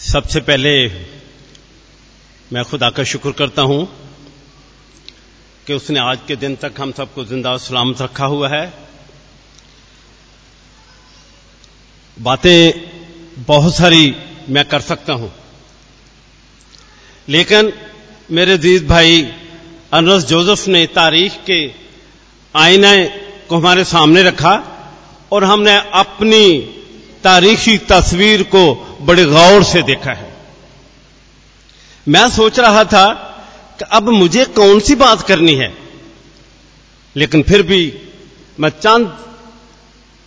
सबसे पहले मैं खुदा का शुक्र करता हूँ कि उसने आज के दिन तक हम सबको ज़िंदा सलामत रखा हुआ है। बातें बहुत सारी मैं कर सकता हूँ। लेकिन मेरे दीद भाई अनरस जोसेफ ने तारीख के आईने को हमारे सामने रखा और हमने अपनी तारीखी तस्वीर को बड़े गौर से देखा है। मैं सोच रहा था कि अब मुझे कौन सी बात करनी है, लेकिन फिर भी मैं चंद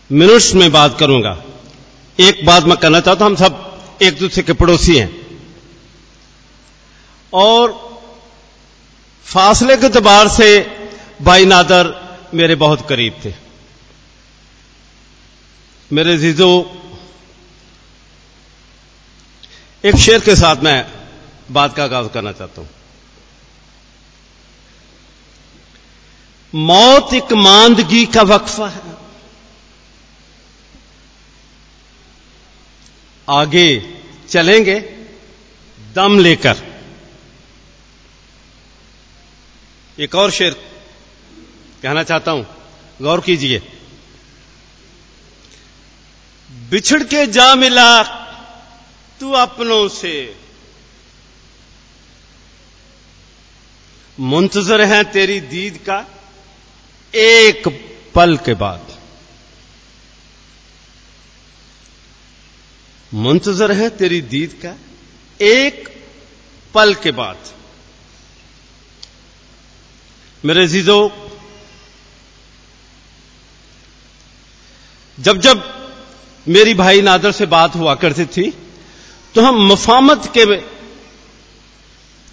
मिनट्स में बात करूँगा। एक बात मैं कहना चाहता हूँ, हम सब एक दूसरे के पड़ोसी हैं। और फासले के दबार से भाई नादर मेरे बहुत करीब थे। मेरे जीजो एक शेर के साथ मैं बात का आगाज़ करना चाहता हूँ। मौत एक मांदगी का वक्फा है। आगे चलेंगे, दम लेकर। एक और शेर कहना चाहता हूँ, गौर कीजिए। बिछड़ के जा मिला तू अपनों से। मुंतजर है तेरी दीद का एक पल के बाद। मुंतजर है तेरी दीद का एक पल के बाद। मेरे जीजो जब जब मेरी भाई नादर से बात हुआ करती थी तो हम मफामत के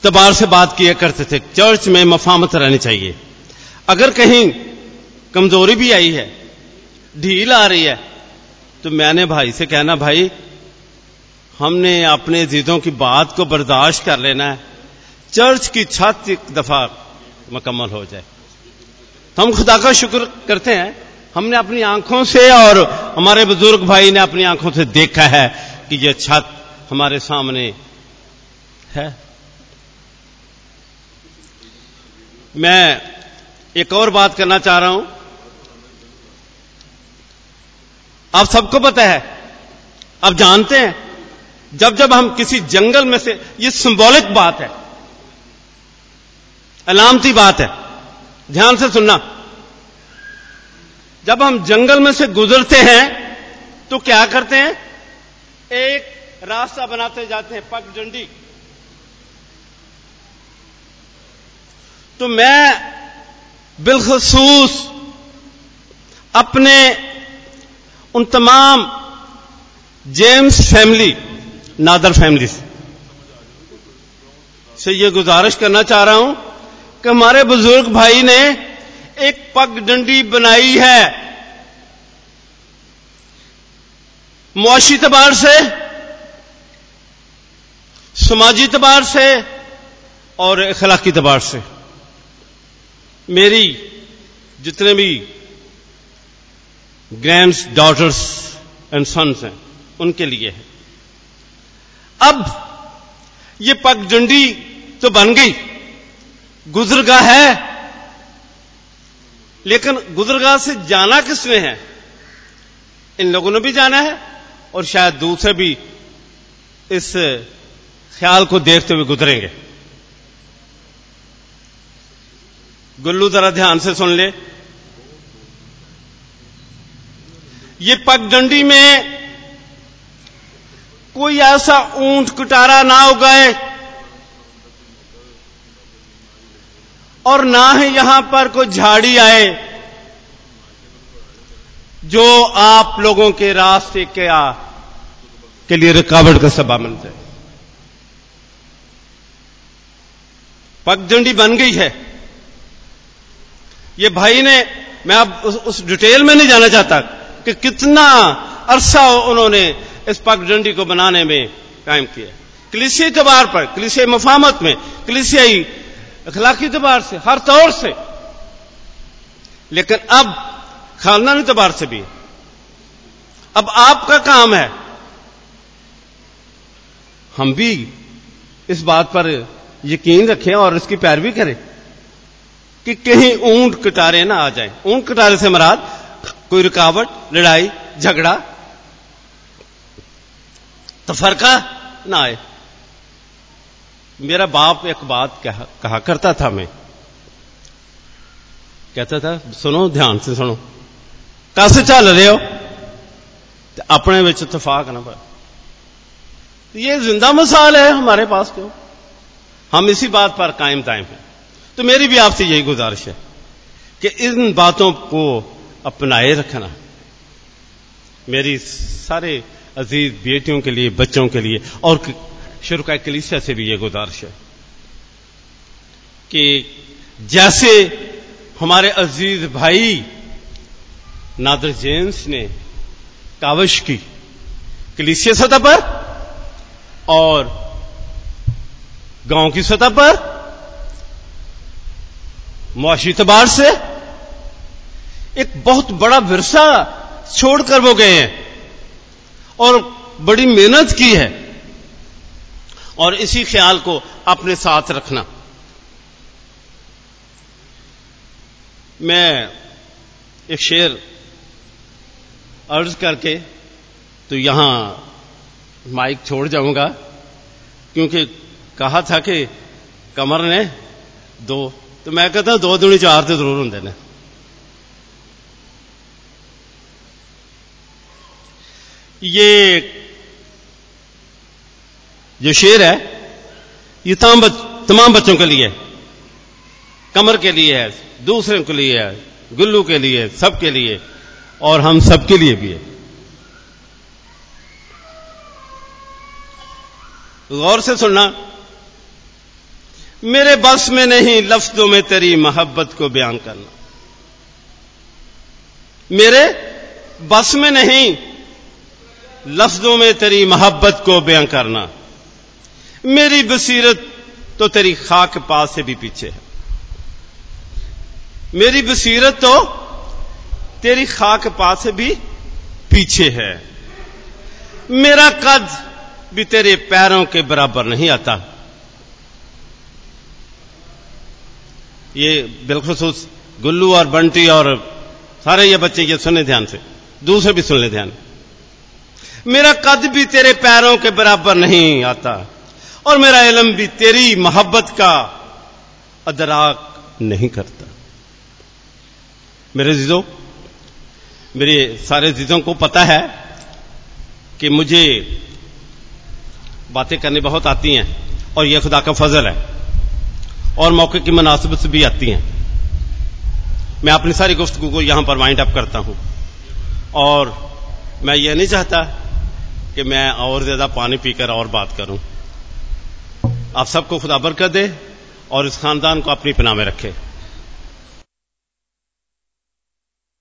तबार से बात किया करते थे, चर्च में मफामत रहनी चाहिए। अगर कहीं कमज़ोरी भी आई है, ढील आ रही है तो मैंने भाई से कहना, भाई, हमने अपने जिदों की बात को बर्दाश्त कर लेना है। चर्च की छत एक दफ़ा मुकम्मल हो जाए। तो हम खुदा का शुक्र करते हैं, हमने अपनी आँखों से और हमारे बुज़ुर्ग भाई ने अपनी आँखों से देखा है कि यह छत हमारे सामने है। मैं एक और बात करना चाह रहा हूँ। आप सबको पता है, आप जानते हैं, जब जब हम किसी जंगल में से, ये सिंबॉलिक बात है, अलामती बात है, ध्यान से सुनना। जब हम जंगल में से गुजरते हैं तो क्या करते हैं? एक रास्ता बनाते जाते हैं पगडंडी तो मैं बिलखसूस अपने उन तमाम जेम्स फैमिली, नादर फैमिली से यह गुजारिश करना चाह रहा हूँ कि हमारे बुज़ुर्ग भाई ने एक पगडंडी बनाई है। मुआशी तबार से समाजी तबार से और अखलाकी तबार से। मेरी जितने भी ग्रैंड डॉटर्स एंड सन्स हैं, उनके लिए है। अब ये पगडंडी तो बन गई। गुजरगा है, लेकिन गुजरगा से जाना किसने है? इन लोगों ने भी जाना है, और शायद दूसरे भी इस ख्याल को देखते हुए गुजरेंगे। गुल्लू जरा ध्यान से सुन ले। ये पगडंडी में कोई ऐसा ऊँट कुटारा ना उगाए और ना ही यहाँ पर कोई झाड़ी आए जो आप लोगों के रास्ते के आ के लिए रुकावट का सबब बन जाए पगडंडी बन गई है। ये भाई ने मैं अब उस, उस डिटेल में नहीं जाना चाहता कि कितना अरसा उन्होंने इस पगडंडी को बनाने में कायम किया। कलिसिया तबार पर कलिसिया मफामत में कलिसियाई अखलाकी तबार से हर तौर से। लेकिन अब खानदानी तबार से भी। अब आपका काम है। हम भी इस बात पर यकीन रखें और इसकी पैरवी करें कि कहीं ऊँट कटारे ना आ जाए। ऊँट कटारे से मराद कोई रुकावट लड़ाई झगड़ा तफरका ना आए। मेरा बाप एक बात कहा, कहा करता था मैं। कहता था सुनो ध्यान से सुनो। कस चल रहे हो? अपने विच इतफाक ना पर ये ज़िंदा मिसाल है हमारे पास क्यों? हम इसी बात पर कायम दायम हैं। तो मेरी भी आपसे यही गुजारिश है कि इन बातों को अपनाए रखना। मेरी सारे अज़ीज़ बेटियों के लिए, बच्चों के लिए और शुरू का कलीसिया से भी ये गुजारिश है कि जैसे हमारे अज़ीज़ भाई नादर जेम्स ने काविश की, कलीसिया सतह पर और गाँव की सतह पर, मुआशी तबार से, एक बहुत बड़ा विरसा छोड़कर वो गए हैं और बड़ी मेहनत की है। और इसी ख्याल को अपने साथ रखना। मैं एक शेर अर्ज़ करके तो यहाँ माइक छोड़ जाऊँगा, क्योंकि कहा था कि कमर ने दो तो मैं कहता दो दुनी चार तो ज़रूर होंगे ने। ये जो शेर है ये तमाम बच, तमाम बच्चों के लिए कमर के लिए है दूसरे के लिए है गुल्लू के लिए सबके लिए और हम सबके लिए भी है। गौर से सुनना मेरे बस में नहीं, लफ्जों में तेरी मोहब्बत को बयान करना। मेरे बस में नहीं, लफ्जों में तेरी मोहब्बत को बयान करना। मेरी बसीरत तो तेरी खाक पास से भी पीछे है। मेरी बसीरत तो तेरी खाक पास से भी पीछे है। मेरा कद भी तेरे पैरों के बराबर नहीं आता। ये बिलखसूस गुल्लू और बंटी और सारे ये बच्चे ये सुने ध्यान से, दूसरे भी सुन ले ध्यान। मेरा कद भी तेरे पैरों के बराबर नहीं आता, और मेरा इलम भी तेरी मोहब्बत का अदराक नहीं करता। मेरे जीजों, मेरे सारे जीजों को पता है कि मुझे बातें करनी बहुत आती हैं, और यह खुदा का फजल है। और मौके की मुनासिबत से भी आती हैं। मैं अपनी सारी गुफ्तु को यहाँ पर वाइंड अप करता हूँ। और मैं यह नहीं चाहता कि मैं और ज़्यादा पानी पीकर और बात करूँ। आप सबको खुदा बरकत दे और इस खानदान को अपनी पिना में रखे।